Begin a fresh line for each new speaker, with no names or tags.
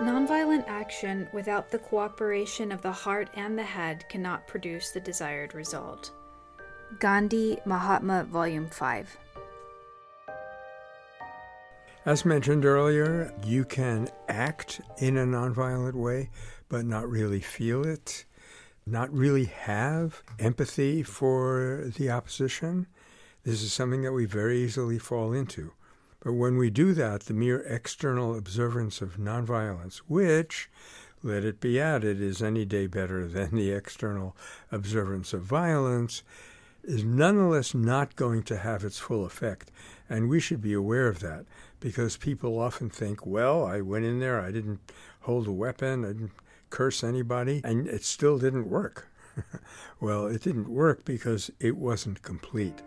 Nonviolent action without the cooperation of the heart and the head cannot produce the desired result. Gandhi Mahatma, Volume 5.
As mentioned earlier, you can act in a nonviolent way, but not really feel it, not really have empathy for the opposition. This is something that we very easily fall into. But when we do that, the mere external observance of nonviolence, which, let it be added, is any day better than the external observance of violence, is nonetheless not going to have its full effect. And we should be aware of that because people often think, well, I went in there, I didn't hold a weapon, I didn't curse anybody, and it still didn't work. well, it didn't work because it wasn't complete.